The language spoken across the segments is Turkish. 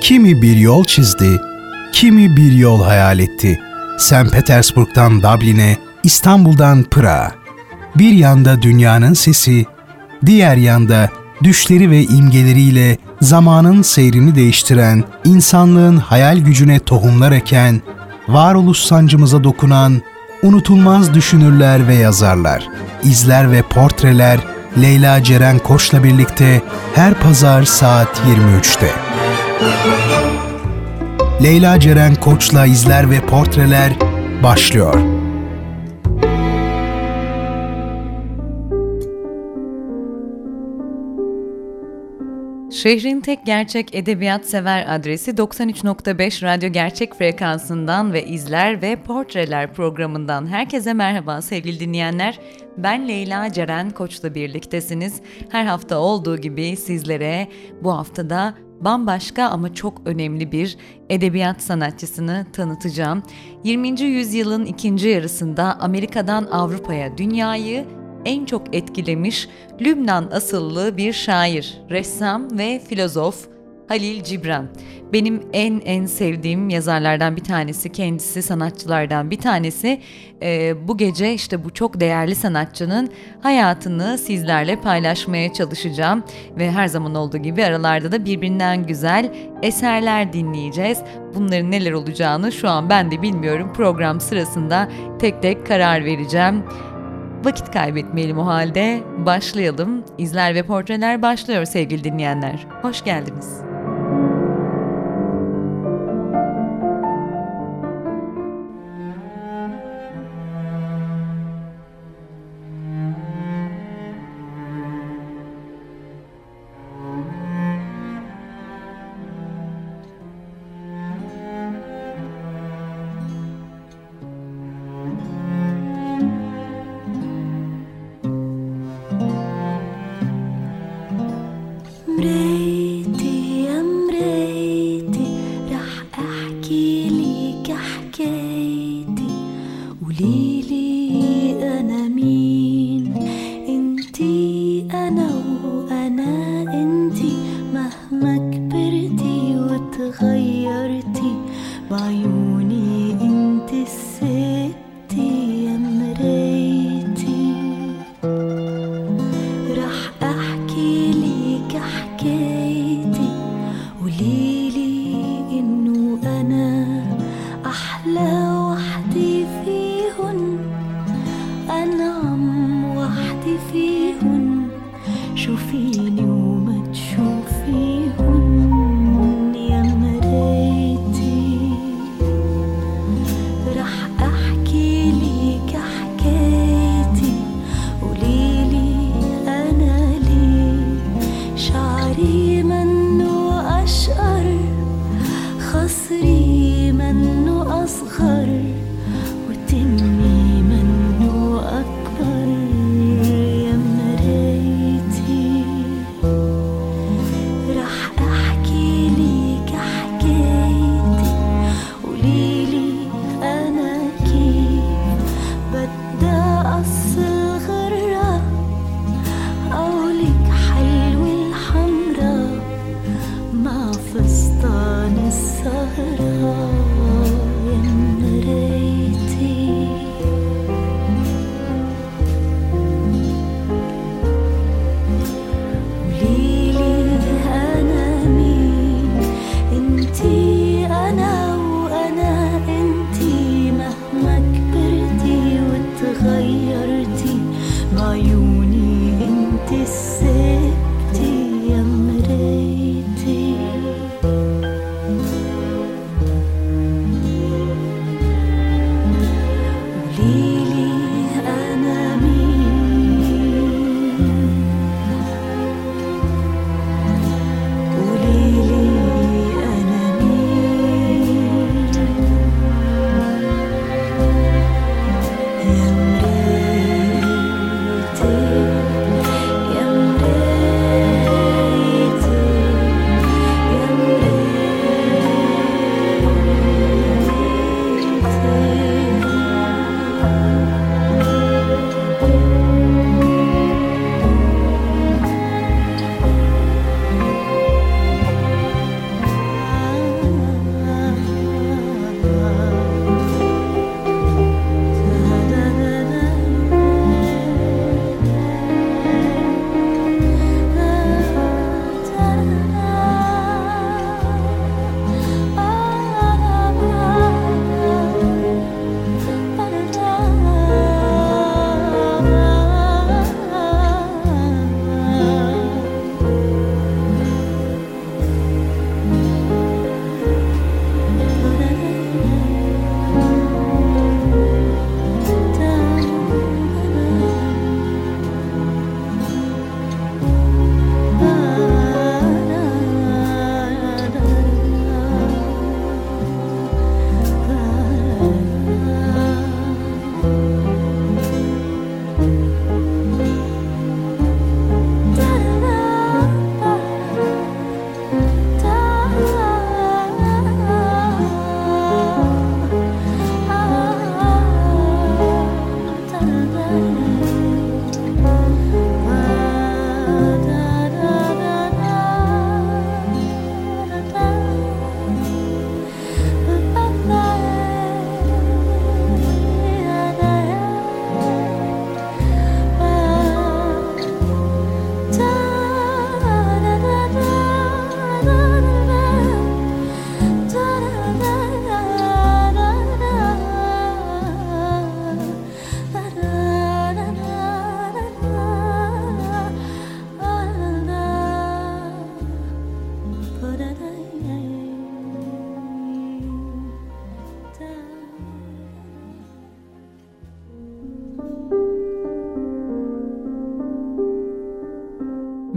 Kimi bir yol çizdi, kimi bir yol hayal etti. St. Petersburg'dan Dublin'e, İstanbul'dan Pırağa. Bir yanda dünyanın sesi, diğer yanda düşleri ve imgeleriyle zamanın seyrini değiştiren, insanlığın hayal gücüne tohumlar eken, varoluş sancımıza dokunan, unutulmaz düşünürler ve yazarlar, izler ve portreler Leyla Ceren Koç'la birlikte her pazar saat 23'te. Leyla Ceren Koç'la izler ve portreler başlıyor. Şehrin tek gerçek edebiyat sever adresi 93.5 Radyo Gerçek frekansından ve izler ve portreler programından herkese merhaba sevgili dinleyenler. Ben Leyla Ceren Koç'la birliktesiniz. Her hafta olduğu gibi sizlere bu haftada bambaşka ama çok önemli bir edebiyat sanatçısını tanıtacağım. 20. yüzyılın ikinci yarısında Amerika'dan Avrupa'ya dünyayı en çok etkilemiş Lübnan asıllı bir şair, ressam ve filozof Halil Cibran. Benim en en sevdiğim yazarlardan bir tanesi, kendisi sanatçılardan bir tanesi. Ee, bu gece işte bu çok değerli sanatçının hayatını sizlerle paylaşmaya çalışacağım. Ve her zaman olduğu gibi aralarda da birbirinden güzel eserler dinleyeceğiz. Bunların neler olacağını şu an ben de bilmiyorum. Program sırasında tek tek karar vereceğim. Vakit kaybetmeyelim o halde. Başlayalım. İzler ve portreler başlıyor sevgili dinleyenler. Hoş geldiniz.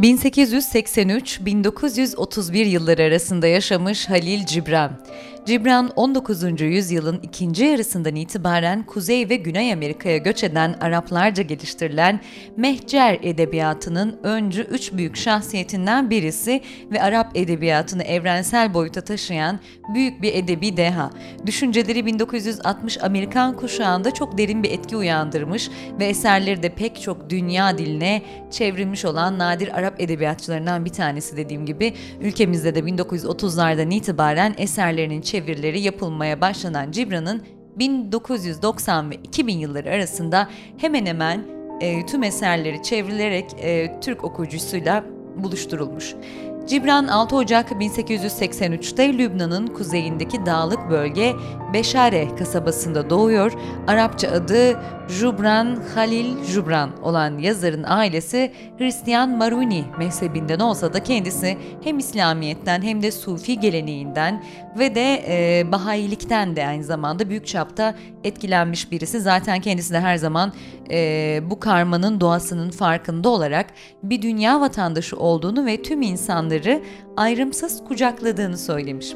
1883-1931 yılları arasında yaşamış Halil Cibran. Cibran 19. yüzyılın ikinci yarısından itibaren Kuzey ve Güney Amerika'ya göç eden Araplarca geliştirilen Mehcer edebiyatının öncü üç büyük şahsiyetinden birisi ve Arap edebiyatını evrensel boyuta taşıyan büyük bir edebi deha. Düşünceleri 1960 Amerikan kuşağında çok derin bir etki uyandırmış ve eserleri de pek çok dünya diline çevrilmiş olan nadir Arap edebiyatçılarından bir tanesi dediğim gibi ülkemizde de 1930'lardan itibaren eserlerinin çevirileri yapılmaya başlanan Cibran'ın 1990 ve 2000 yılları arasında hemen hemen e, tüm eserleri çevrilerek e, Türk okuyucusuyla buluşturulmuş. Cibran 6 Ocak 1883'te Lübnan'ın kuzeyindeki dağlık bölge Beşare kasabasında doğuyor. Arapça adı Jubran Halil Jubran olan yazarın ailesi Hristiyan Maruni mezhebinden olsa da kendisi hem İslamiyet'ten hem de Sufi geleneğinden ve de e, Bahayilikten de aynı zamanda büyük çapta etkilenmiş birisi. Zaten kendisi de her zaman e, bu karmanın doğasının farkında olarak bir dünya vatandaşı olduğunu ve tüm insanları ayrımsız kucakladığını söylemiş.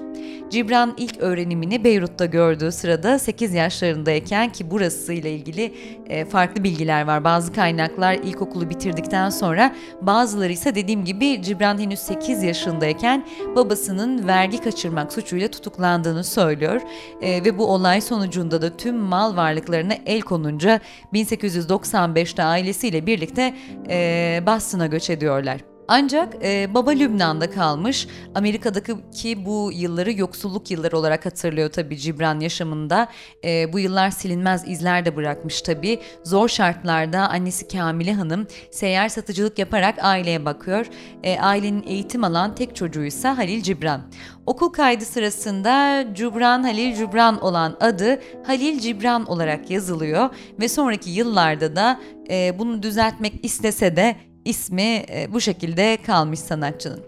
Cibran ilk öğrenimini Beyrut'ta gördüğü sırada 8 yaşlarındayken ki burası ile ilgili e, farklı bilgiler var. Bazı kaynaklar ilkokulu bitirdikten sonra bazıları ise dediğim gibi Cibran henüz 8 yaşındayken babasının vergi kaçırmak suçuyla tutuklandığını söylüyor. E, ve bu olay sonucunda da tüm mal varlıklarına el konunca 1895'te ailesiyle birlikte e, Boston'a göç ediyorlar. Ancak e, baba Lübnan'da kalmış. Amerika'daki ki bu yılları yoksulluk yılları olarak hatırlıyor tabii Cibran yaşamında. E, bu yıllar silinmez izler de bırakmış tabii. Zor şartlarda annesi Kamile Hanım seyyar satıcılık yaparak aileye bakıyor. E, ailenin eğitim alan tek çocuğuysa Halil Cibran. Okul kaydı sırasında Cubran Halil Cubran olan adı Halil Cibran olarak yazılıyor ve sonraki yıllarda da e, bunu düzeltmek istese de ismi e, bu şekilde kalmış sanatçının.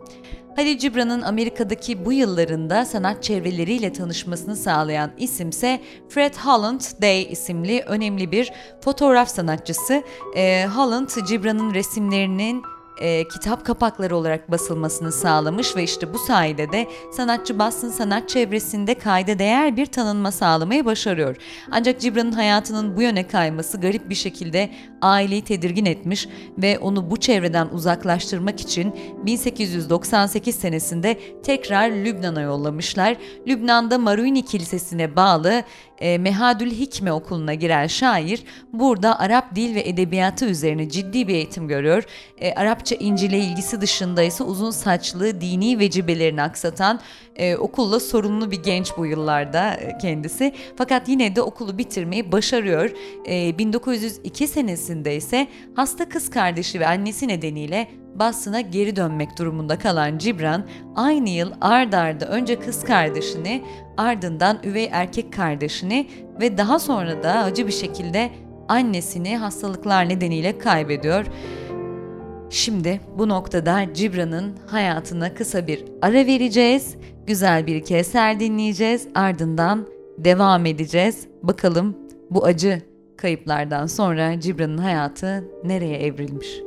Halil Cibran'ın Amerika'daki bu yıllarında sanat çevreleriyle tanışmasını sağlayan isimse Fred Holland Day isimli önemli bir fotoğraf sanatçısı. E, Holland, Cibran'ın resimlerinin e, kitap kapakları olarak basılmasını sağlamış ve işte bu sayede de sanatçı Boston sanat çevresinde kayda değer bir tanınma sağlamayı başarıyor. Ancak Cibran'ın hayatının bu yöne kayması garip bir şekilde aileyi tedirgin etmiş ve onu bu çevreden uzaklaştırmak için 1898 senesinde tekrar Lübnan'a yollamışlar. Lübnan'da Maruni Kilisesi'ne bağlı e, Mehadül Hikme okuluna giren şair burada Arap dil ve edebiyatı üzerine ciddi bir eğitim görüyor. E, Arapça İncil'e ilgisi dışında ise uzun saçlı dini vecibelerini aksatan e, okulla sorumlu bir genç bu yıllarda e, kendisi. Fakat yine de okulu bitirmeyi başarıyor. E, 1902 senesinde ise hasta kız kardeşi ve annesi nedeniyle Boston'a geri dönmek durumunda kalan Cibran aynı yıl ard arda önce kız kardeşini ardından üvey erkek kardeşini ve daha sonra da acı bir şekilde annesini hastalıklar nedeniyle kaybediyor. Şimdi bu noktada Cibran'ın hayatına kısa bir ara vereceğiz. Güzel bir iki eser dinleyeceğiz. Ardından devam edeceğiz. Bakalım bu acı kayıplardan sonra Cibran'ın hayatı nereye evrilmiş?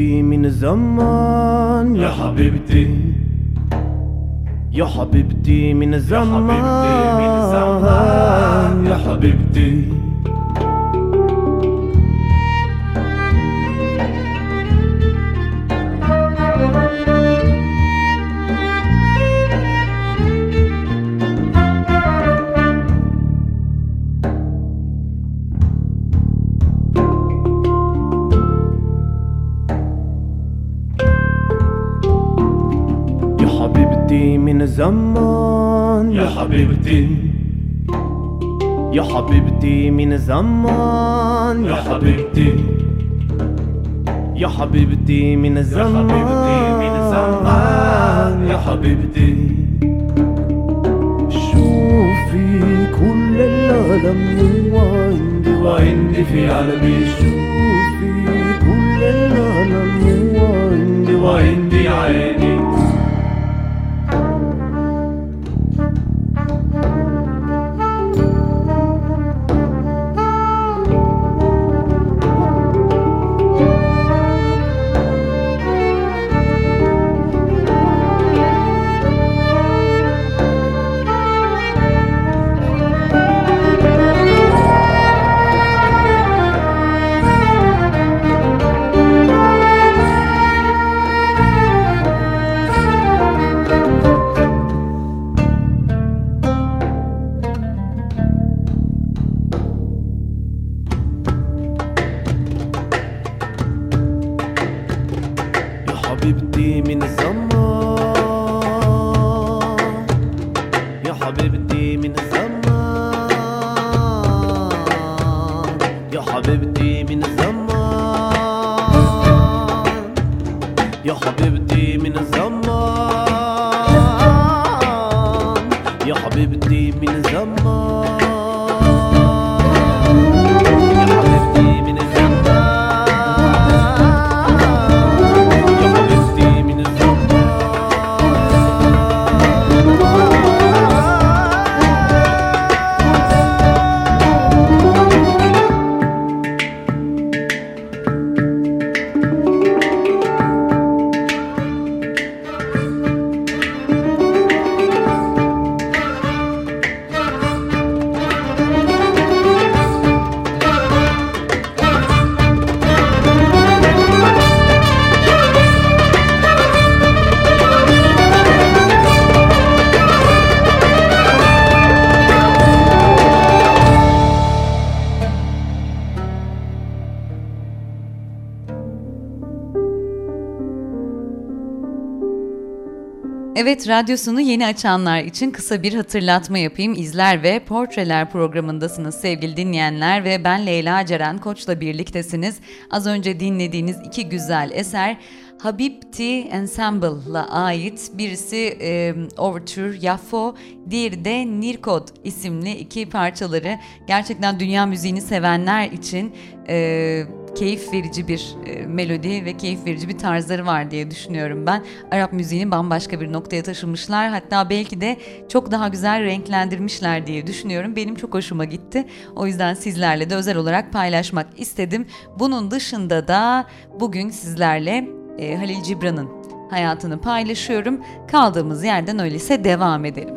حبيبتي من زمان. يا حبيبتي. يا حبيبتي من زمان. يا حبيبتي. حبيبتي من زمان. يا حبيبتي. يا حبيبتي من زمان. يا حبيبتي. شوفي كل العالم وعندي وعندي في قلبي شوفي كل العالم وعندي. وعندي Evet, radyosunu yeni açanlar için kısa bir hatırlatma yapayım. İzler ve Portreler programındasınız sevgili dinleyenler ve ben Leyla Ceren Koç'la birliktesiniz. Az önce dinlediğiniz iki güzel eser Habibti Ensemble'la ait birisi e, Overture Yafo, diğeri de Nirkod isimli iki parçaları gerçekten dünya müziğini sevenler için e, keyif verici bir e, melodi ve keyif verici bir tarzları var diye düşünüyorum ben. Arap müziğini bambaşka bir noktaya taşımışlar. Hatta belki de çok daha güzel renklendirmişler diye düşünüyorum. Benim çok hoşuma gitti. O yüzden sizlerle de özel olarak paylaşmak istedim. Bunun dışında da bugün sizlerle e, Halil Cibran'ın hayatını paylaşıyorum. Kaldığımız yerden öyleyse devam edelim.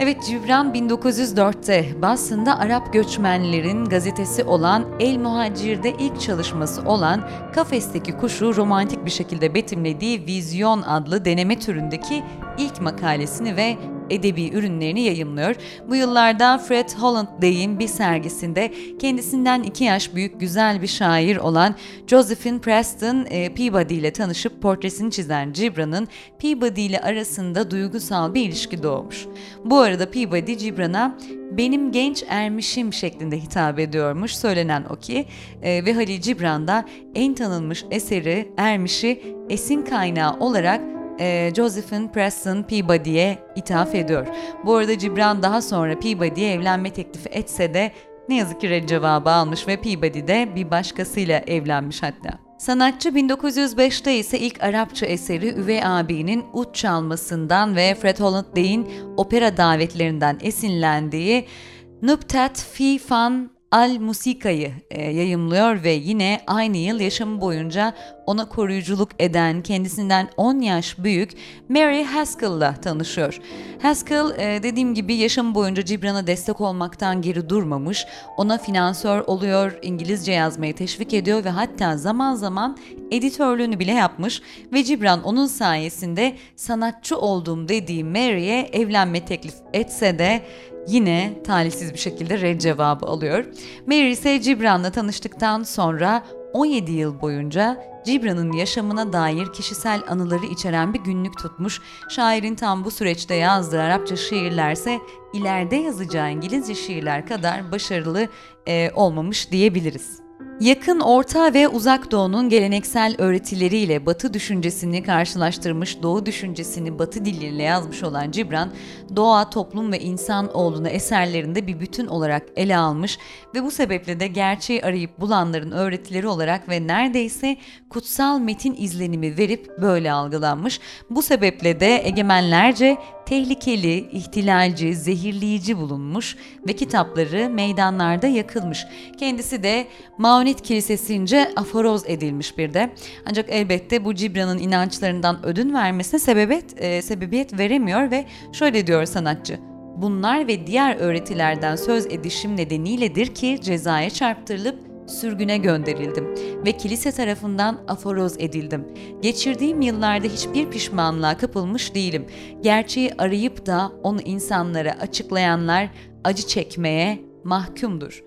Evet Cibran 1904'te Boston'da Arap göçmenlerin gazetesi olan El Muhacir'de ilk çalışması olan Kafesteki Kuşu romantik bir şekilde betimlediği Vizyon adlı deneme türündeki ilk makalesini ve edebi ürünlerini yayımlıyor. Bu yıllarda Fred Holland Day'in bir sergisinde kendisinden iki yaş büyük güzel bir şair olan Josephine Preston e, Peabody ile tanışıp portresini çizen Gibran'ın Peabody ile arasında duygusal bir ilişki doğmuş. Bu arada Peabody Gibran'a benim genç ermişim şeklinde hitap ediyormuş söylenen o ki e, ve Halil Cibran da en tanınmış eseri Ermiş'i esin kaynağı olarak e, Josephine Preston Peabody'ye ithaf ediyor. Bu arada Cibran daha sonra Peabody'ye evlenme teklifi etse de ne yazık ki red cevabı almış ve Peabody de bir başkasıyla evlenmiş hatta. Sanatçı 1905'te ise ilk Arapça eseri Üvey abinin ut çalmasından ve Fred Holland Day'in opera davetlerinden esinlendiği Nuptat fi fan Al Musika'yı e, yayımlıyor ve yine aynı yıl yaşamı boyunca ona koruyuculuk eden kendisinden 10 yaş büyük Mary Haskell'la tanışıyor. Haskell e, dediğim gibi yaşamı boyunca Cibran'a destek olmaktan geri durmamış, ona finansör oluyor, İngilizce yazmayı teşvik ediyor ve hatta zaman zaman editörlüğünü bile yapmış ve Cibran onun sayesinde sanatçı olduğum dediği Mary'e evlenme teklif etse de yine talihsiz bir şekilde red cevabı alıyor. Mary ise Cibran'la tanıştıktan sonra 17 yıl boyunca Cibran'ın yaşamına dair kişisel anıları içeren bir günlük tutmuş. Şairin tam bu süreçte yazdığı Arapça şiirlerse ileride yazacağı İngilizce şiirler kadar başarılı e, olmamış diyebiliriz. Yakın, Orta ve Uzak Doğu'nun geleneksel öğretileriyle Batı düşüncesini karşılaştırmış, Doğu düşüncesini Batı diliyle yazmış olan Cibran, doğa, toplum ve insan olduğunu eserlerinde bir bütün olarak ele almış ve bu sebeple de gerçeği arayıp bulanların öğretileri olarak ve neredeyse kutsal metin izlenimi verip böyle algılanmış. Bu sebeple de egemenlerce tehlikeli, ihtilalci, zehirleyici bulunmuş ve kitapları meydanlarda yakılmış. Kendisi de Maunit Kilisesince aforoz edilmiş bir de. Ancak elbette bu Cibran'ın inançlarından ödün vermesine sebebiyet, e, sebebiyet veremiyor ve şöyle diyor sanatçı. Bunlar ve diğer öğretilerden söz edişim nedeniyledir ki cezaya çarptırılıp sürgüne gönderildim ve kilise tarafından aforoz edildim. Geçirdiğim yıllarda hiçbir pişmanlığa kapılmış değilim. Gerçeği arayıp da onu insanlara açıklayanlar acı çekmeye mahkumdur.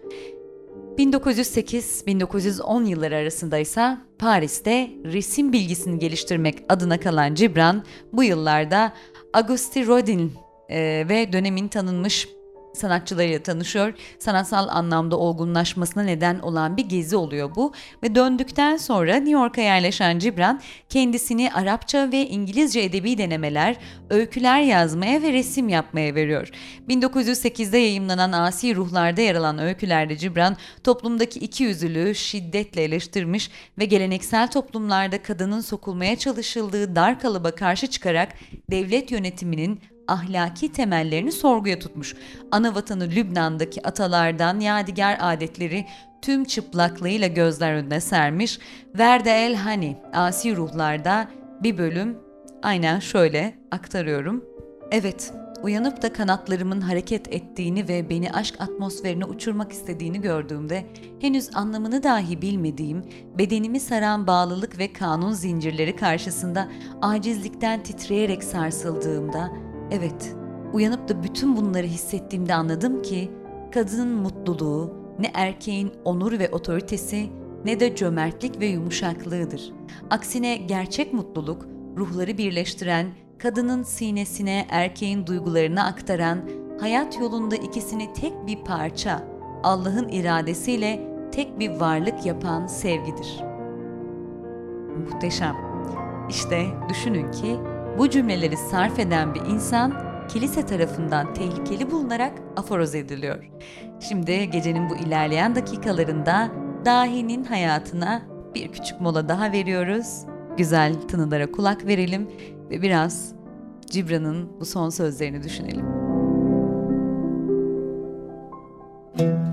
1908-1910 yılları arasında ise Paris'te resim bilgisini geliştirmek adına kalan Cibran bu yıllarda Auguste Rodin e, ve dönemin tanınmış sanatçılarıyla tanışıyor. Sanatsal anlamda olgunlaşmasına neden olan bir gezi oluyor bu ve döndükten sonra New York'a yerleşen Cibran kendisini Arapça ve İngilizce edebi denemeler, öyküler yazmaya ve resim yapmaya veriyor. 1908'de yayımlanan Asi Ruhlar'da yer alan öykülerde Cibran toplumdaki iki yüzlülüğü şiddetle eleştirmiş ve geleneksel toplumlarda kadının sokulmaya çalışıldığı dar kalıba karşı çıkarak devlet yönetiminin ahlaki temellerini sorguya tutmuş. Ana vatanı Lübnan'daki atalardan yadigar adetleri tüm çıplaklığıyla gözler önüne sermiş. Verde el Hani, Asi Ruhlar'da bir bölüm aynen şöyle aktarıyorum. Evet, uyanıp da kanatlarımın hareket ettiğini ve beni aşk atmosferine uçurmak istediğini gördüğümde henüz anlamını dahi bilmediğim, bedenimi saran bağlılık ve kanun zincirleri karşısında acizlikten titreyerek sarsıldığımda Evet, uyanıp da bütün bunları hissettiğimde anladım ki kadının mutluluğu ne erkeğin onur ve otoritesi ne de cömertlik ve yumuşaklığıdır. Aksine gerçek mutluluk ruhları birleştiren, kadının sinesine erkeğin duygularını aktaran, hayat yolunda ikisini tek bir parça, Allah'ın iradesiyle tek bir varlık yapan sevgidir. Muhteşem. İşte düşünün ki bu cümleleri sarf eden bir insan kilise tarafından tehlikeli bulunarak aforoz ediliyor. Şimdi gecenin bu ilerleyen dakikalarında dahinin hayatına bir küçük mola daha veriyoruz. Güzel tınılara kulak verelim ve biraz Cibran'ın bu son sözlerini düşünelim. Evet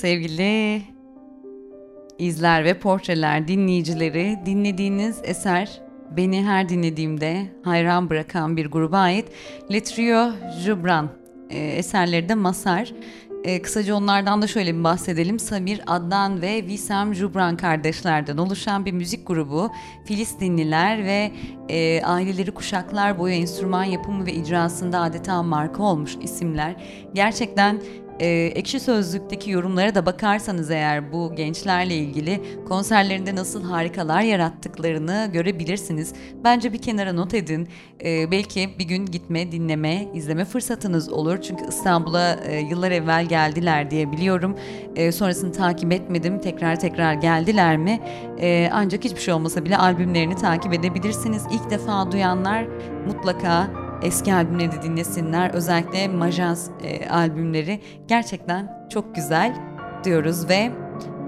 sevgili izler ve portreler dinleyicileri dinlediğiniz eser beni her dinlediğimde hayran bırakan bir gruba ait Le Trio Jubran e, eserleri de Masar. E, kısaca onlardan da şöyle bir bahsedelim. Samir, Adnan ve Visam Jubran kardeşlerden oluşan bir müzik grubu. Filistinliler ve e, aileleri kuşaklar boyu enstrüman yapımı ve icrasında adeta marka olmuş isimler. Gerçekten e, Ekşi Sözlük'teki yorumlara da bakarsanız eğer bu gençlerle ilgili konserlerinde nasıl harikalar yarattıklarını görebilirsiniz. Bence bir kenara not edin. E, belki bir gün gitme, dinleme, izleme fırsatınız olur. Çünkü İstanbul'a e, yıllar evvel geldiler diye biliyorum. E, sonrasını takip etmedim. Tekrar tekrar geldiler mi? E, ancak hiçbir şey olmasa bile albümlerini takip edebilirsiniz. İlk defa duyanlar mutlaka eski albümleri de dinlesinler. Özellikle Majaz e, albümleri gerçekten çok güzel diyoruz ve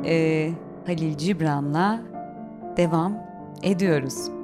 e, Halil Cibran'la devam ediyoruz.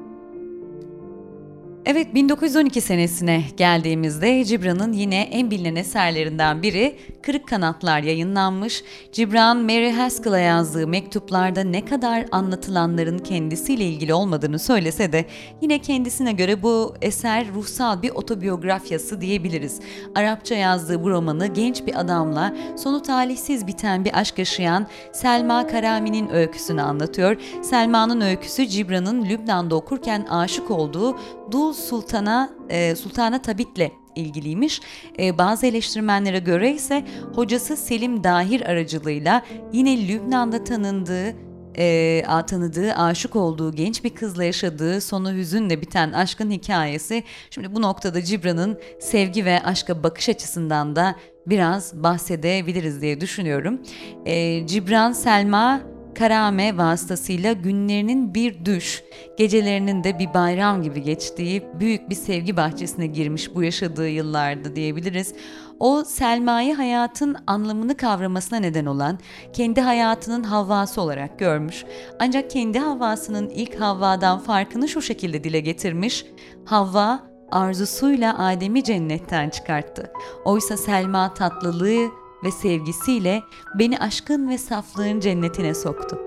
Evet 1912 senesine geldiğimizde Cibran'ın yine en bilinen eserlerinden biri Kırık Kanatlar yayınlanmış. Cibran Mary Haskell'a yazdığı mektuplarda ne kadar anlatılanların kendisiyle ilgili olmadığını söylese de yine kendisine göre bu eser ruhsal bir otobiyografyası diyebiliriz. Arapça yazdığı bu romanı genç bir adamla sonu talihsiz biten bir aşk yaşayan Selma Karami'nin öyküsünü anlatıyor. Selma'nın öyküsü Cibran'ın Lübnan'da okurken aşık olduğu Dul Sultan'a e, Sultana Tabit'le ilgiliymiş. E, bazı eleştirmenlere göre ise hocası Selim Dahir aracılığıyla yine Lübnan'da tanındığı e, tanıdığı, aşık olduğu genç bir kızla yaşadığı sonu hüzünle biten aşkın hikayesi. Şimdi bu noktada Cibran'ın sevgi ve aşka bakış açısından da biraz bahsedebiliriz diye düşünüyorum. E, Cibran Selma Karame vasıtasıyla günlerinin bir düş, gecelerinin de bir bayram gibi geçtiği büyük bir sevgi bahçesine girmiş bu yaşadığı yıllarda diyebiliriz. O Selma'yı hayatın anlamını kavramasına neden olan kendi hayatının havvası olarak görmüş. Ancak kendi havvasının ilk Havva'dan farkını şu şekilde dile getirmiş. Havva arzusuyla Adem'i cennetten çıkarttı. Oysa Selma tatlılığı ve sevgisiyle beni aşkın ve saflığın cennetine soktu.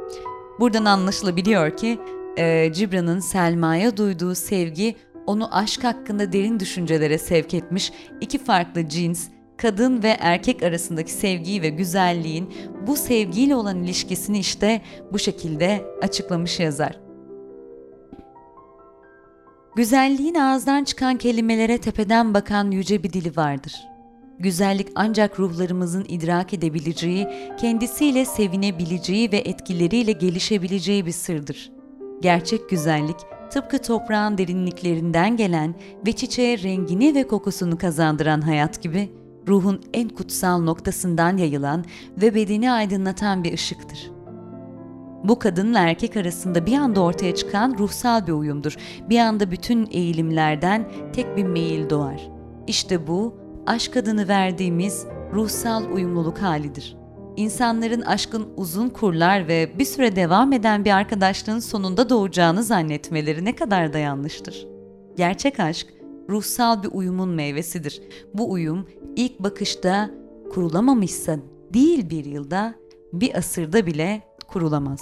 Buradan anlaşılabiliyor ki e, Cibran'ın Selma'ya duyduğu sevgi onu aşk hakkında derin düşüncelere sevk etmiş iki farklı cins, kadın ve erkek arasındaki sevgiyi ve güzelliğin bu sevgiyle olan ilişkisini işte bu şekilde açıklamış yazar. Güzelliğin ağızdan çıkan kelimelere tepeden bakan yüce bir dili vardır. Güzellik ancak ruhlarımızın idrak edebileceği, kendisiyle sevinebileceği ve etkileriyle gelişebileceği bir sırdır. Gerçek güzellik, tıpkı toprağın derinliklerinden gelen ve çiçeğe rengini ve kokusunu kazandıran hayat gibi, ruhun en kutsal noktasından yayılan ve bedeni aydınlatan bir ışıktır. Bu kadınla erkek arasında bir anda ortaya çıkan ruhsal bir uyumdur. Bir anda bütün eğilimlerden tek bir meyil doğar. İşte bu aşk adını verdiğimiz ruhsal uyumluluk halidir. İnsanların aşkın uzun kurlar ve bir süre devam eden bir arkadaşlığın sonunda doğacağını zannetmeleri ne kadar da yanlıştır. Gerçek aşk ruhsal bir uyumun meyvesidir. Bu uyum ilk bakışta kurulamamışsa değil bir yılda, bir asırda bile kurulamaz.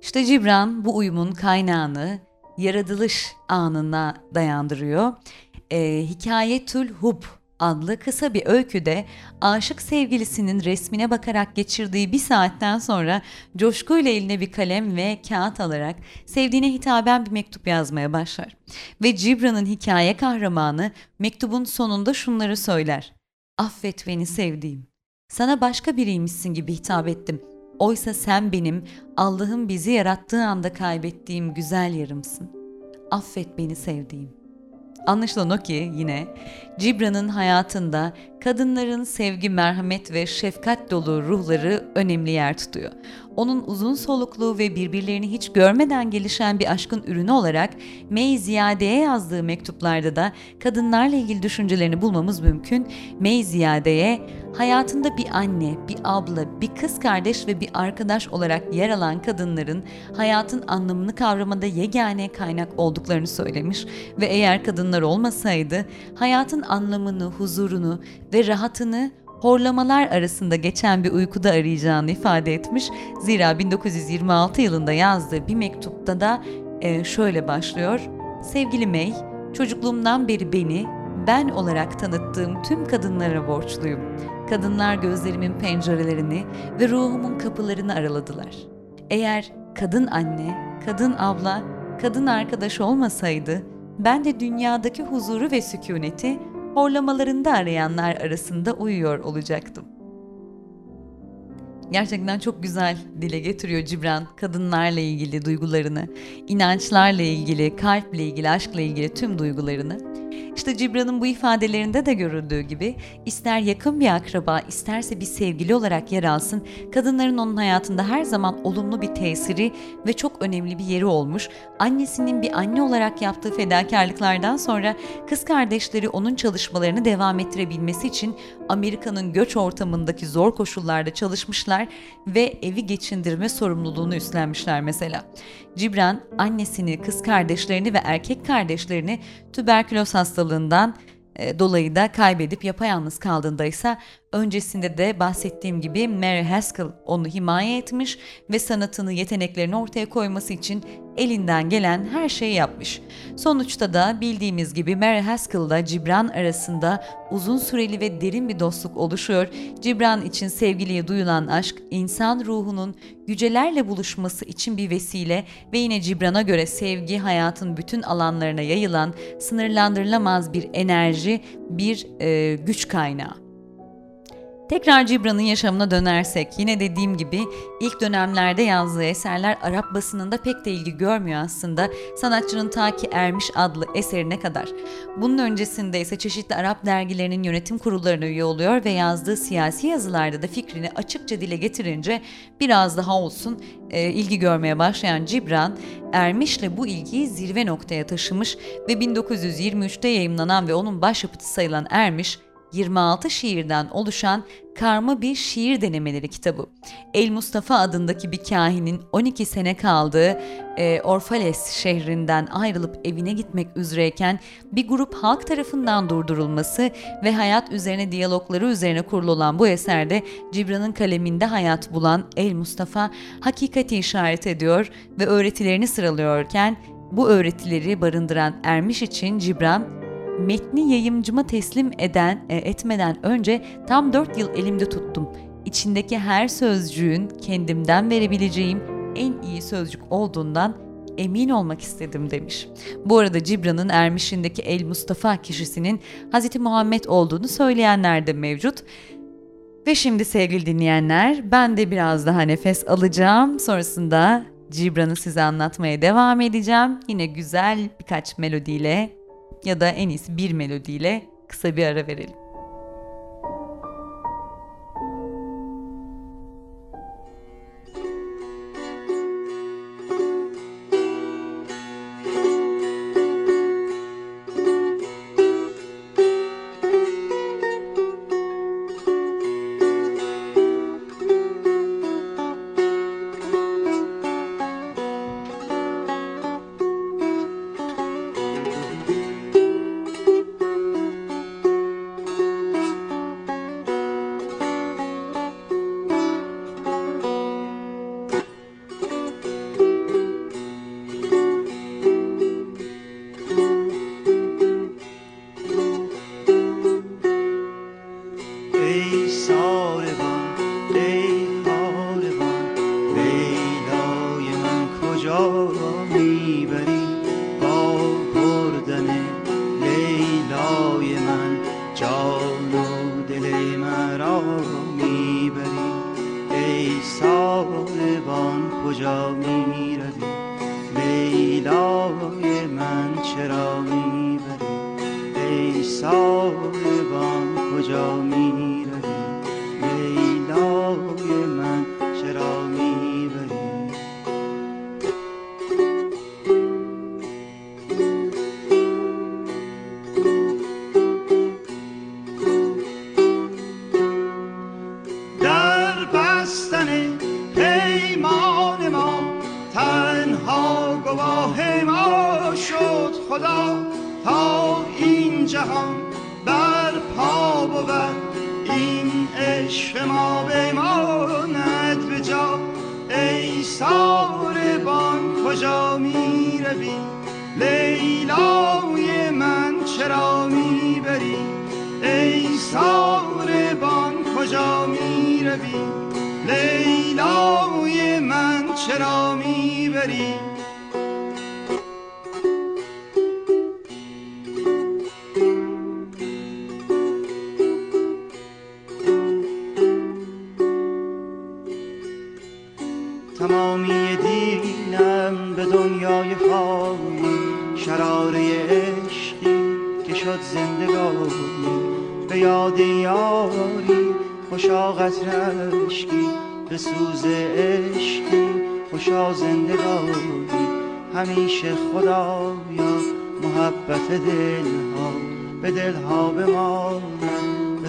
İşte Cibran bu uyumun kaynağını yaratılış anına dayandırıyor e, Hikayetül Hub adlı kısa bir öyküde aşık sevgilisinin resmine bakarak geçirdiği bir saatten sonra coşkuyla eline bir kalem ve kağıt alarak sevdiğine hitaben bir mektup yazmaya başlar. Ve Cibran'ın hikaye kahramanı mektubun sonunda şunları söyler. Affet beni sevdiğim. Sana başka biriymişsin gibi hitap ettim. Oysa sen benim Allah'ın bizi yarattığı anda kaybettiğim güzel yarımsın. Affet beni sevdiğim. Anlaşılan o ki yine Cibran'ın hayatında kadınların sevgi, merhamet ve şefkat dolu ruhları önemli yer tutuyor. Onun uzun soluklu ve birbirlerini hiç görmeden gelişen bir aşkın ürünü olarak May Ziyade'ye yazdığı mektuplarda da kadınlarla ilgili düşüncelerini bulmamız mümkün. May Ziyade'ye hayatında bir anne, bir abla, bir kız kardeş ve bir arkadaş olarak yer alan kadınların hayatın anlamını kavramada yegane kaynak olduklarını söylemiş ve eğer kadınlar olmasaydı hayatın anlamını, huzurunu ve rahatını horlamalar arasında geçen bir uykuda arayacağını ifade etmiş. Zira 1926 yılında yazdığı bir mektupta da e, şöyle başlıyor. Sevgili May, çocukluğumdan beri beni ben olarak tanıttığım tüm kadınlara borçluyum. Kadınlar gözlerimin pencerelerini ve ruhumun kapılarını araladılar. Eğer kadın anne, kadın abla, kadın arkadaş olmasaydı ben de dünyadaki huzuru ve sükuneti horlamalarında arayanlar arasında uyuyor olacaktım. Gerçekten çok güzel dile getiriyor Cibran kadınlarla ilgili duygularını, inançlarla ilgili, kalple ilgili, aşkla ilgili tüm duygularını. İşte Cibran'ın bu ifadelerinde de görüldüğü gibi ister yakın bir akraba isterse bir sevgili olarak yer alsın kadınların onun hayatında her zaman olumlu bir tesiri ve çok önemli bir yeri olmuş. Annesinin bir anne olarak yaptığı fedakarlıklardan sonra kız kardeşleri onun çalışmalarını devam ettirebilmesi için Amerika'nın göç ortamındaki zor koşullarda çalışmışlar ve evi geçindirme sorumluluğunu üstlenmişler mesela. Cibran annesini, kız kardeşlerini ve erkek kardeşlerini tüberküloz hastalığından e, dolayı da kaybedip yapayalnız kaldığında ise öncesinde de bahsettiğim gibi Mary Haskell onu himaye etmiş ve sanatını, yeteneklerini ortaya koyması için elinden gelen her şeyi yapmış. Sonuçta da bildiğimiz gibi Mary Haskell'la Cibran arasında uzun süreli ve derin bir dostluk oluşuyor. Cibran için sevgiliye duyulan aşk insan ruhunun yücelerle buluşması için bir vesile ve yine Cibran'a göre sevgi hayatın bütün alanlarına yayılan sınırlandırılamaz bir enerji, bir e, güç kaynağı. Tekrar Cibran'ın yaşamına dönersek yine dediğim gibi ilk dönemlerde yazdığı eserler Arap basınında pek de ilgi görmüyor aslında sanatçının ta ki Ermiş adlı eserine kadar. Bunun öncesinde ise çeşitli Arap dergilerinin yönetim kurullarına üye oluyor ve yazdığı siyasi yazılarda da fikrini açıkça dile getirince biraz daha olsun e, ilgi görmeye başlayan Cibran, Ermiş'le bu ilgiyi zirve noktaya taşımış ve 1923'te yayımlanan ve onun başyapıtı sayılan Ermiş, 26 şiirden oluşan karma bir şiir denemeleri kitabı. El Mustafa adındaki bir kahinin 12 sene kaldığı e, Orfales şehrinden ayrılıp evine gitmek üzereyken bir grup halk tarafından durdurulması ve hayat üzerine diyalogları üzerine kurulu olan bu eserde Cibran'ın kaleminde hayat bulan El Mustafa hakikati işaret ediyor ve öğretilerini sıralıyorken bu öğretileri barındıran Ermiş için Cibran metni yayımcıma teslim eden e, etmeden önce tam 4 yıl elimde tuttum. İçindeki her sözcüğün kendimden verebileceğim en iyi sözcük olduğundan emin olmak istedim demiş. Bu arada Cibran'ın Ermiş'indeki El Mustafa kişisinin Hz. Muhammed olduğunu söyleyenler de mevcut. Ve şimdi sevgili dinleyenler ben de biraz daha nefes alacağım. Sonrasında Cibran'ı size anlatmaya devam edeceğim. Yine güzel birkaç melodiyle ya da en iyisi bir melodiyle kısa bir ara verelim.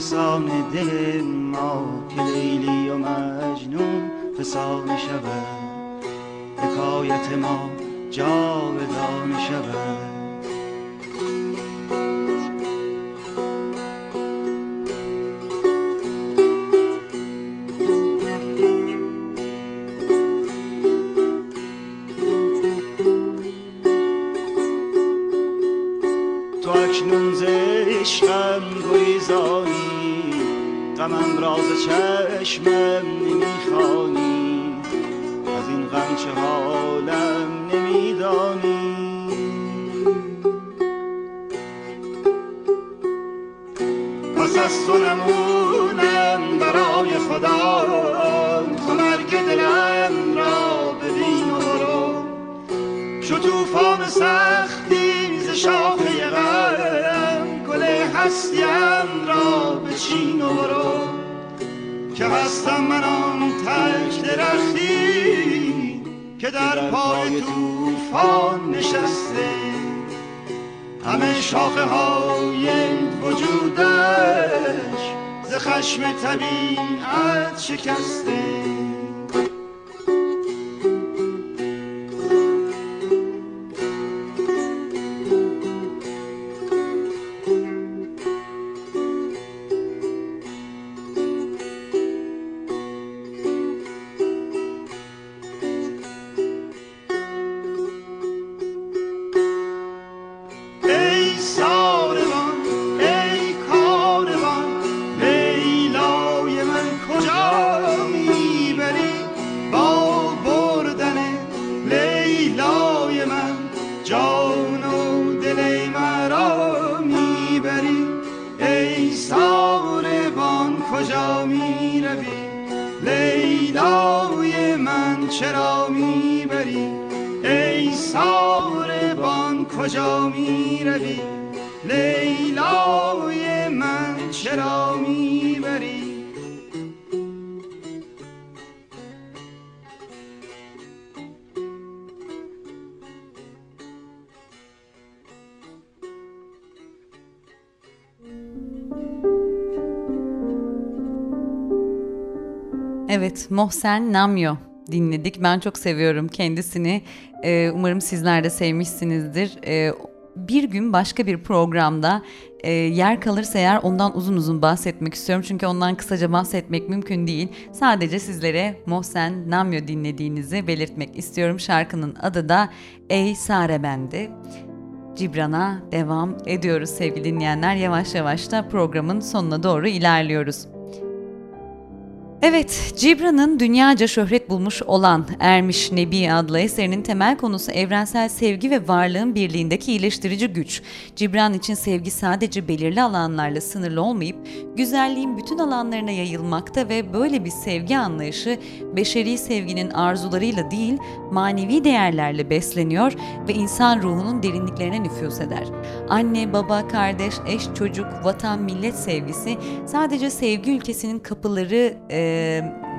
بسان دل ما که لیلی و مجنون فسانه شود. حکایت ما جاودانه شود. کجا می روی لیلای من چرا می بری ای ساربان کجا می روی لیلای من چرا می Evet, Mohsen Namyo dinledik. Ben çok seviyorum kendisini. Ee, umarım sizler de sevmişsinizdir. Ee, bir gün başka bir programda e, yer kalırsa eğer ondan uzun uzun bahsetmek istiyorum. Çünkü ondan kısaca bahsetmek mümkün değil. Sadece sizlere Mohsen Namyo dinlediğinizi belirtmek istiyorum. Şarkının adı da Ey Sare Bendi. Cibran'a devam ediyoruz sevgili dinleyenler. Yavaş yavaş da programın sonuna doğru ilerliyoruz. Evet, Cibran'ın dünyaca şöhret bulmuş olan Ermiş Nebi adlı eserinin temel konusu evrensel sevgi ve varlığın birliğindeki iyileştirici güç. Cibran için sevgi sadece belirli alanlarla sınırlı olmayıp güzelliğin bütün alanlarına yayılmakta ve böyle bir sevgi anlayışı beşeri sevginin arzularıyla değil manevi değerlerle besleniyor ve insan ruhunun derinliklerine nüfuz eder. Anne, baba, kardeş, eş, çocuk, vatan, millet sevgisi sadece sevgi ülkesinin kapıları e,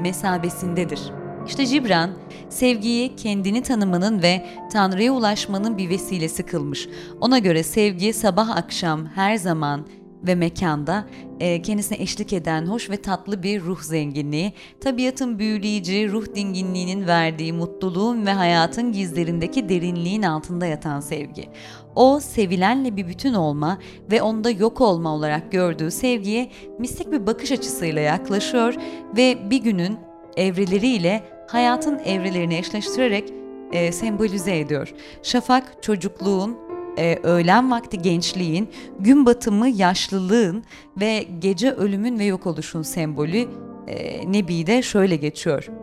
mesabesindedir. İşte Cibran, sevgiyi kendini tanımanın ve Tanrı'ya ulaşmanın bir vesilesi kılmış. Ona göre sevgi sabah akşam her zaman ve mekanda e, kendisine eşlik eden hoş ve tatlı bir ruh zenginliği, tabiatın büyüleyici ruh dinginliğinin verdiği mutluluğun ve hayatın gizlerindeki derinliğin altında yatan sevgi. O sevilenle bir bütün olma ve onda yok olma olarak gördüğü sevgiye mistik bir bakış açısıyla yaklaşıyor ve bir günün evreleriyle hayatın evrelerini eşleştirerek e, sembolize ediyor. Şafak çocukluğun, e, öğlen vakti gençliğin, gün batımı yaşlılığın ve gece ölümün ve yok oluşun sembolü e, Nebi'de şöyle geçiyor.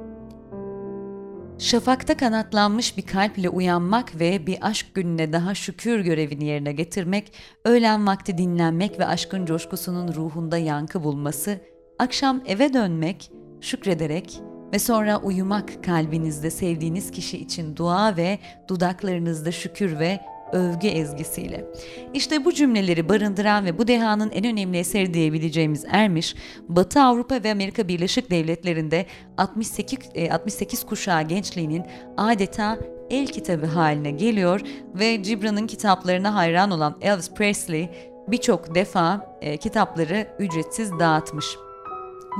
Şafakta kanatlanmış bir kalple uyanmak ve bir aşk gününe daha şükür görevini yerine getirmek, öğlen vakti dinlenmek ve aşkın coşkusunun ruhunda yankı bulması, akşam eve dönmek, şükrederek ve sonra uyumak kalbinizde sevdiğiniz kişi için dua ve dudaklarınızda şükür ve övgü ezgisiyle. İşte bu cümleleri barındıran ve bu dehanın en önemli eseri diyebileceğimiz Ermiş, Batı Avrupa ve Amerika Birleşik Devletleri'nde 68, 68 e, kuşağı gençliğinin adeta el kitabı haline geliyor ve Gibran'ın kitaplarına hayran olan Elvis Presley birçok defa e, kitapları ücretsiz dağıtmış.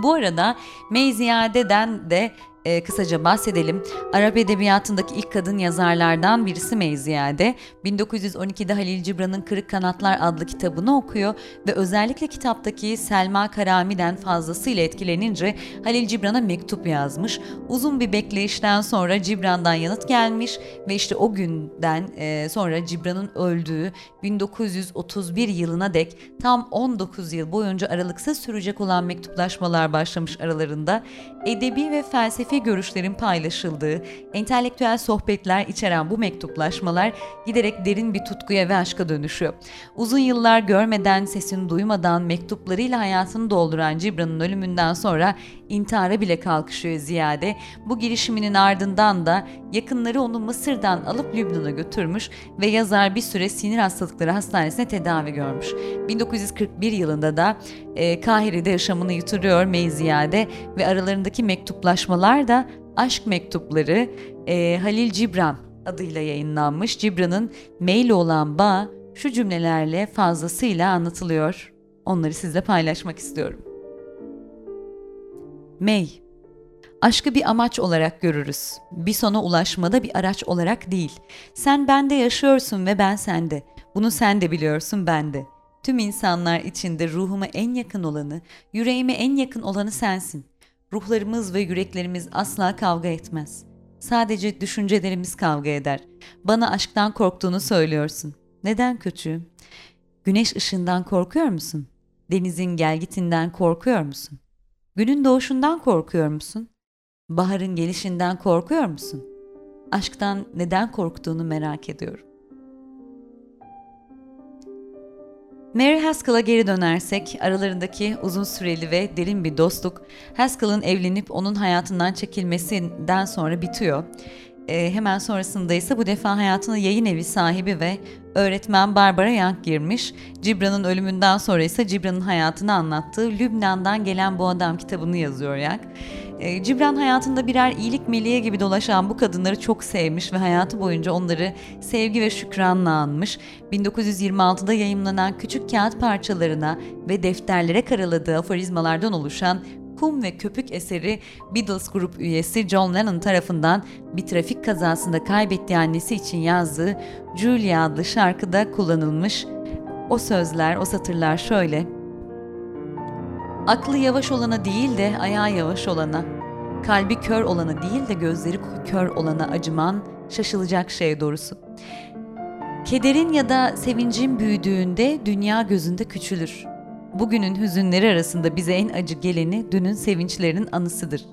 Bu arada Meyziyade'den de e, kısaca bahsedelim. Arap edebiyatındaki ilk kadın yazarlardan birisi Meyziyade. 1912'de Halil Cibran'ın Kırık Kanatlar adlı kitabını okuyor ve özellikle kitaptaki Selma Karami'den fazlasıyla etkilenince Halil Cibran'a mektup yazmış. Uzun bir bekleyişten sonra Cibran'dan yanıt gelmiş ve işte o günden e, sonra Cibran'ın öldüğü 1931 yılına dek tam 19 yıl boyunca aralıksız sürecek olan mektuplaşmalar başlamış aralarında. Edebi ve felsefi görüşlerin paylaşıldığı, entelektüel sohbetler içeren bu mektuplaşmalar giderek derin bir tutkuya ve aşka dönüşüyor. Uzun yıllar görmeden, sesini duymadan mektuplarıyla hayatını dolduran Cibran'ın ölümünden sonra intihara bile kalkışıyor Ziyade. Bu girişiminin ardından da yakınları onu Mısır'dan alıp Lübnan'a götürmüş ve yazar bir süre sinir hastalıkları hastanesine tedavi görmüş. 1941 yılında da e, Kahire'de yaşamını yitiriyor Meyziyade ve aralarındaki mektuplaşmalar da aşk mektupları e, Halil Cibran adıyla yayınlanmış. Cibran'ın mail olan bağ şu cümlelerle fazlasıyla anlatılıyor. Onları sizle paylaşmak istiyorum. May Aşkı bir amaç olarak görürüz. Bir sona ulaşmada bir araç olarak değil. Sen bende yaşıyorsun ve ben sende. Bunu sen de biliyorsun ben de. Tüm insanlar içinde ruhuma en yakın olanı, yüreğime en yakın olanı sensin. Ruhlarımız ve yüreklerimiz asla kavga etmez. Sadece düşüncelerimiz kavga eder. Bana aşktan korktuğunu söylüyorsun. Neden kötü? Güneş ışığından korkuyor musun? Denizin gelgitinden korkuyor musun? Günün doğuşundan korkuyor musun? Baharın gelişinden korkuyor musun? Aşktan neden korktuğunu merak ediyorum. Mary Haskell'a geri dönersek aralarındaki uzun süreli ve derin bir dostluk Haskell'ın evlenip onun hayatından çekilmesinden sonra bitiyor. E, hemen sonrasında ise bu defa hayatına yayın evi sahibi ve öğretmen Barbara Young girmiş. Cibran'ın ölümünden sonra ise Cibran'ın hayatını anlattığı Lübnan'dan gelen bu adam kitabını yazıyor Young. E, Cibran hayatında birer iyilik meleği gibi dolaşan bu kadınları çok sevmiş ve hayatı boyunca onları sevgi ve şükranla anmış. 1926'da yayımlanan küçük kağıt parçalarına ve defterlere karaladığı aforizmalardan oluşan Kum ve Köpük eseri Beatles grup üyesi John Lennon tarafından bir trafik kazasında kaybettiği annesi için yazdığı Julia adlı şarkıda kullanılmış. O sözler, o satırlar şöyle. Aklı yavaş olana değil de ayağı yavaş olana, kalbi kör olana değil de gözleri kör olana acıman şaşılacak şey doğrusu. Kederin ya da sevincin büyüdüğünde dünya gözünde küçülür. Bugünün hüzünleri arasında bize en acı geleni dünün sevinçlerinin anısıdır.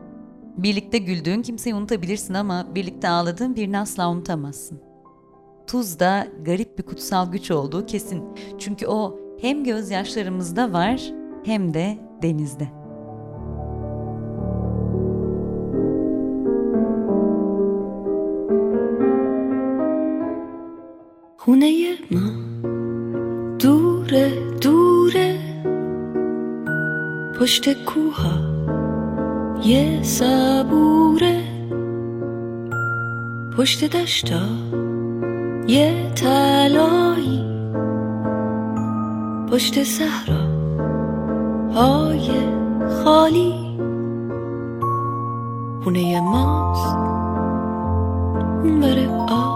Birlikte güldüğün kimseyi unutabilirsin ama birlikte ağladığın birini asla unutamazsın. Tuz da garip bir kutsal güç olduğu kesin. Çünkü o hem gözyaşlarımızda var hem de denizde. Una yerma پشت کوها یه صبوره. پشت دشتا یه تلایی پشت صحرا های خالی. خونه ماست. اون بره آب.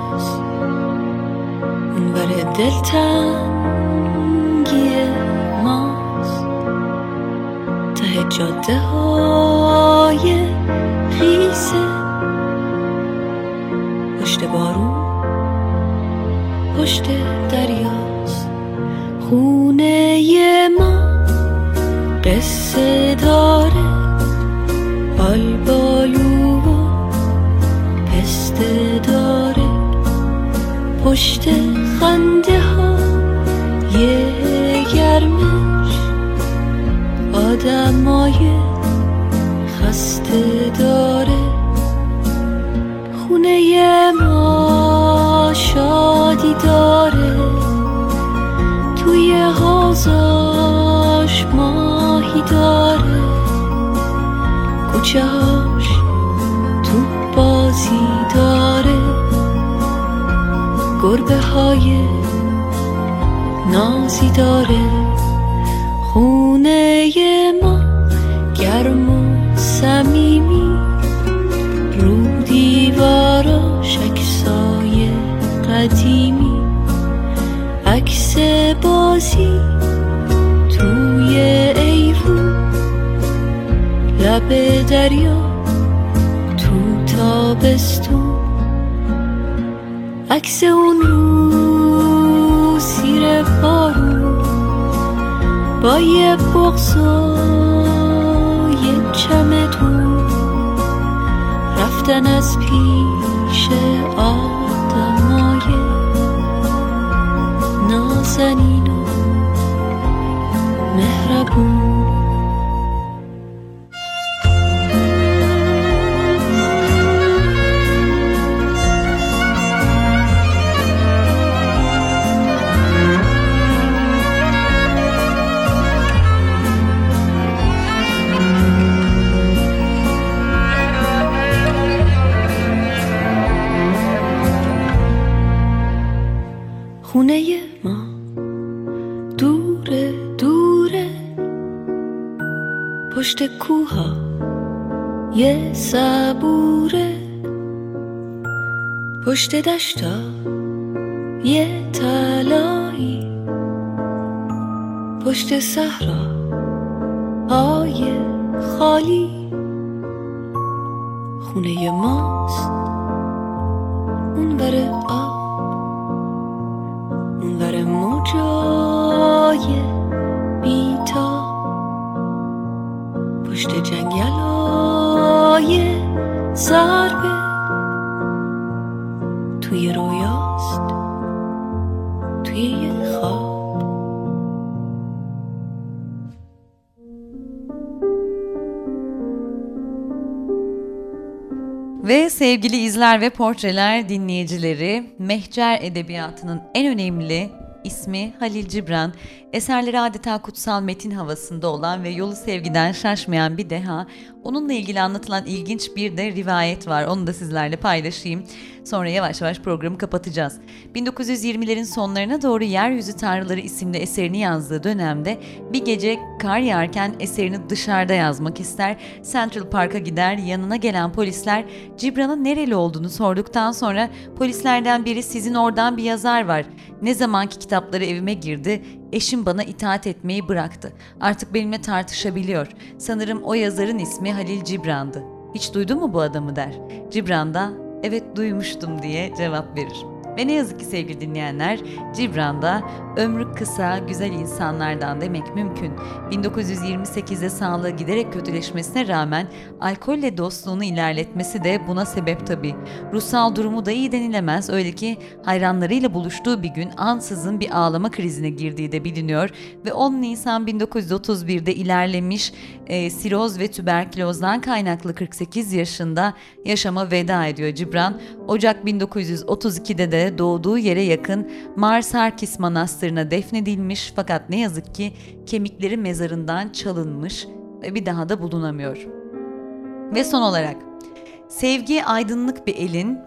اونور دلتنگی ماست. ته جاده های خیسه. پشت بارون پشت دریاست. خونه ما قصه داره. حال بالو و پسته داره پشت خنده ها یه گرمش آدمای خسته داره. خونه ما شادی داره. توی حوزاش ماهی داره. کوچهاش تو گربه های نازی داره. خونه ما گرم و صمیمی. رو دیواراش عکسای قدیمی. عکس بازی توی ایوون. لب دریا عکس اون رو سیر بارون با یه بغض و یه چمدون رفتن از پیش. پشت دشتا یه تلایی پشت صحرا های خالی. خونه ماست اون بر آب اونور موجای بیتا. پشت جنگلای ضربه توی رویاست توی یه خواب Ve sevgili izler ve portreler dinleyicileri, Mehcer Edebiyatı'nın en önemli ismi Halil Cibran. Eserleri adeta kutsal metin havasında olan ve yolu sevgiden şaşmayan bir deha. Onunla ilgili anlatılan ilginç bir de rivayet var. Onu da sizlerle paylaşayım. Sonra yavaş yavaş programı kapatacağız. 1920'lerin sonlarına doğru Yeryüzü Tanrıları isimli eserini yazdığı dönemde bir gece kar yağarken eserini dışarıda yazmak ister. Central Park'a gider. Yanına gelen polisler Cibran'ın nereli olduğunu sorduktan sonra polislerden biri sizin oradan bir yazar var. Ne zamanki kitapları evime girdi, eşim bana itaat etmeyi bıraktı. Artık benimle tartışabiliyor. Sanırım o yazarın ismi Halil Cibran'dı. Hiç duydun mu bu adamı der. Cibran da evet duymuştum diye cevap verir. Ve ne yazık ki sevgili dinleyenler, Cibran'da ömrü kısa, güzel insanlardan demek mümkün. 1928'de sağlığı giderek kötüleşmesine rağmen alkolle dostluğunu ilerletmesi de buna sebep tabii. Ruhsal durumu da iyi denilemez. Öyle ki hayranlarıyla buluştuğu bir gün ansızın bir ağlama krizine girdiği de biliniyor ve 10 Nisan 1931'de ilerlemiş e, siroz ve tüberkülozdan kaynaklı 48 yaşında yaşama veda ediyor Cibran. Ocak 1932'de de doğduğu yere yakın Mars Harkis Manastırı'na defnedilmiş fakat ne yazık ki kemikleri mezarından çalınmış ve bir daha da bulunamıyor. Ve son olarak sevgi aydınlık bir elin,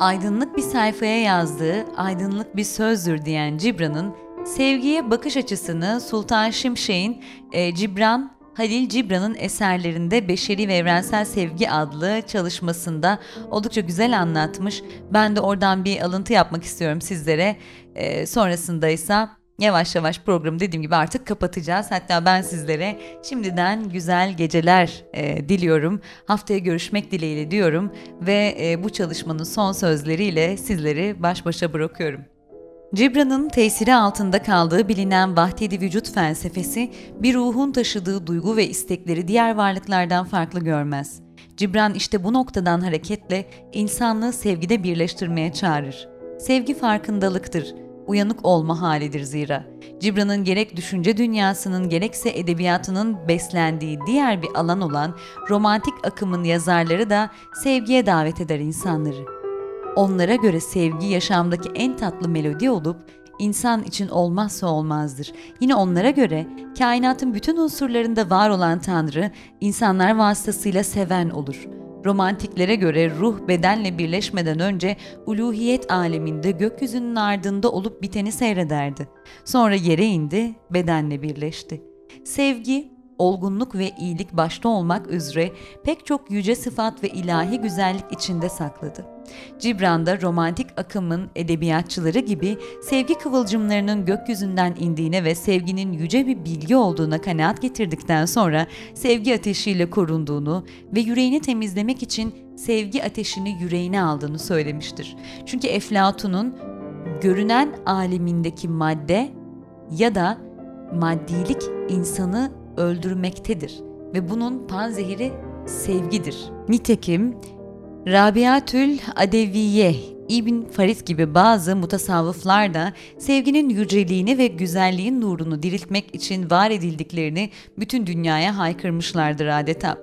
aydınlık bir sayfaya yazdığı aydınlık bir sözdür diyen Cibran'ın sevgiye bakış açısını Sultan Şimşek'in e, Cibran Halil Cibran'ın eserlerinde Beşeri ve Evrensel Sevgi adlı çalışmasında oldukça güzel anlatmış. Ben de oradan bir alıntı yapmak istiyorum sizlere. E, sonrasında ise yavaş yavaş programı dediğim gibi artık kapatacağız. Hatta ben sizlere şimdiden güzel geceler e, diliyorum. Haftaya görüşmek dileğiyle diyorum ve e, bu çalışmanın son sözleriyle sizleri baş başa bırakıyorum. Cibran'ın tesiri altında kaldığı bilinen vahdedi vücut felsefesi, bir ruhun taşıdığı duygu ve istekleri diğer varlıklardan farklı görmez. Cibran işte bu noktadan hareketle insanlığı sevgide birleştirmeye çağırır. Sevgi farkındalıktır, uyanık olma halidir zira. Cibran'ın gerek düşünce dünyasının gerekse edebiyatının beslendiği diğer bir alan olan romantik akımın yazarları da sevgiye davet eder insanları. Onlara göre sevgi yaşamdaki en tatlı melodi olup insan için olmazsa olmazdır. Yine onlara göre kainatın bütün unsurlarında var olan Tanrı insanlar vasıtasıyla seven olur. Romantiklere göre ruh bedenle birleşmeden önce uluhiyet aleminde gökyüzünün ardında olup biteni seyrederdi. Sonra yere indi, bedenle birleşti. Sevgi olgunluk ve iyilik başta olmak üzere pek çok yüce sıfat ve ilahi güzellik içinde sakladı. Cibran'da romantik akımın edebiyatçıları gibi sevgi kıvılcımlarının gökyüzünden indiğine ve sevginin yüce bir bilgi olduğuna kanaat getirdikten sonra sevgi ateşiyle korunduğunu ve yüreğini temizlemek için sevgi ateşini yüreğine aldığını söylemiştir. Çünkü Eflatun'un görünen alemindeki madde ya da maddilik insanı öldürmektedir ve bunun panzehiri sevgidir. Nitekim Rabiatül Adeviye İbn Farid gibi bazı mutasavvıflar da sevginin yüceliğini ve güzelliğin nurunu diriltmek için var edildiklerini bütün dünyaya haykırmışlardır adeta.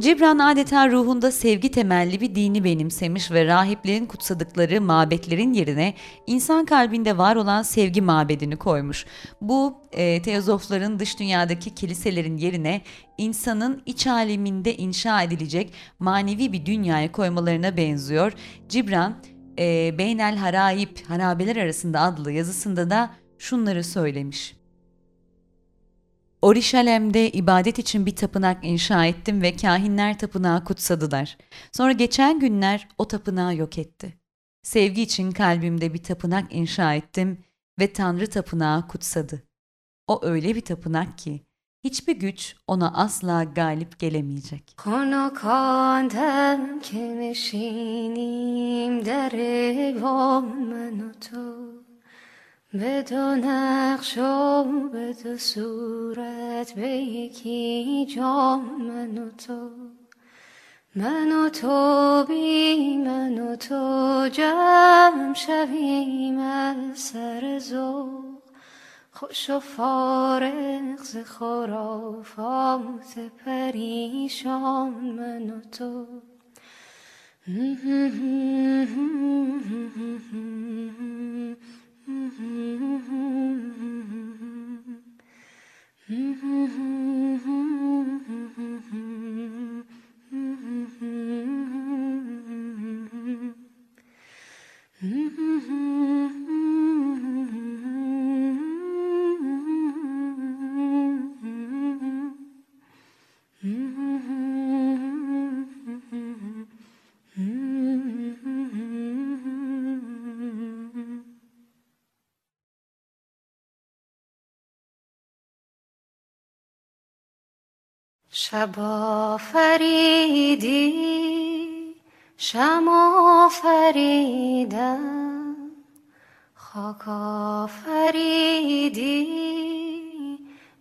Cibran adeta ruhunda sevgi temelli bir dini benimsemiş ve rahiplerin kutsadıkları mabetlerin yerine insan kalbinde var olan sevgi mabedini koymuş. Bu e, teozofların dış dünyadaki kiliselerin yerine insanın iç aleminde inşa edilecek manevi bir dünyaya koymalarına benziyor. Cibran e, Beynel Haraip, Harabeler arasında adlı yazısında da şunları söylemiş. Orişalem'de ibadet için bir tapınak inşa ettim ve kahinler tapınağı kutsadılar. Sonra geçen günler o tapınağı yok etti. Sevgi için kalbimde bir tapınak inşa ettim ve Tanrı tapınağı kutsadı. O öyle bir tapınak ki hiçbir güç ona asla galip gelemeyecek. Konakandem kimişinim deribom menutu. تو به دو نقش و به دو صورت به یکی جان من و تو. من و تو بی من و تو جمع شویم از سر ذوق. خوش و فارغ ز خرافات پریشان من و تو. Mm-hmm. شب آفریدی شم آفریدم. خاک آفریدی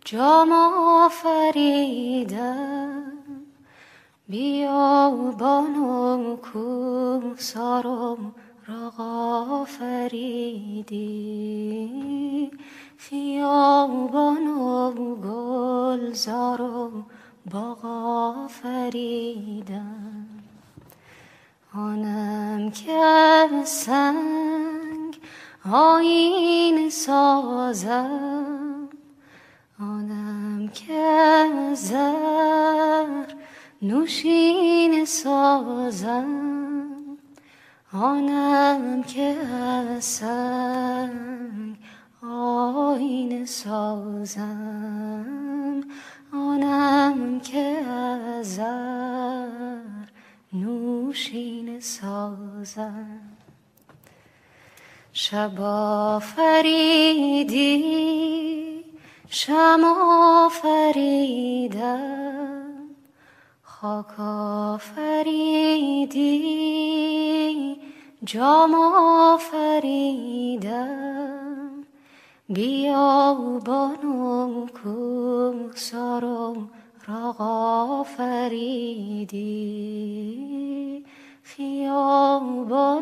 جام آفریدم. بیا بانم کم سارم را آفریدی. خیابانم گلزارم باغ آفریدم آنم که سنگ آین سازم. آنم که زر نوشین سازم. آنم که سنگ آین سازم. آنم که از نوشین سازم. شب آفریدی شم آفریدم. خاک آفریدی جام آفریدم. بیا بانم کم سارم را آفریدی خیابانم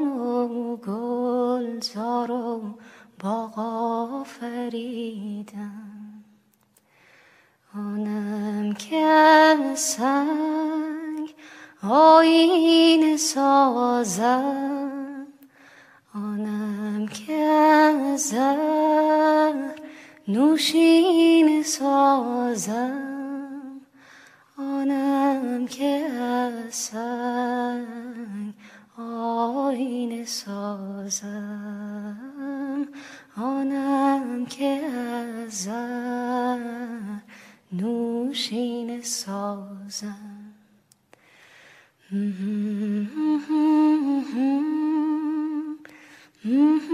گل سارم با آفریدم آنم که سنگ آین سازم. آنم که از نوشین سازم. آنم که از سنگ آین سازم. آنم که از نوشین سازم. Mm-hmm.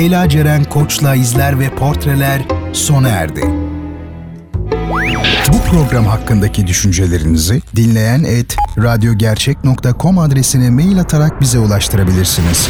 Leyla Ceren Koç'la izler ve portreler sona erdi. Bu program hakkındaki düşüncelerinizi dinleyen et radyogercek.com adresine mail atarak bize ulaştırabilirsiniz.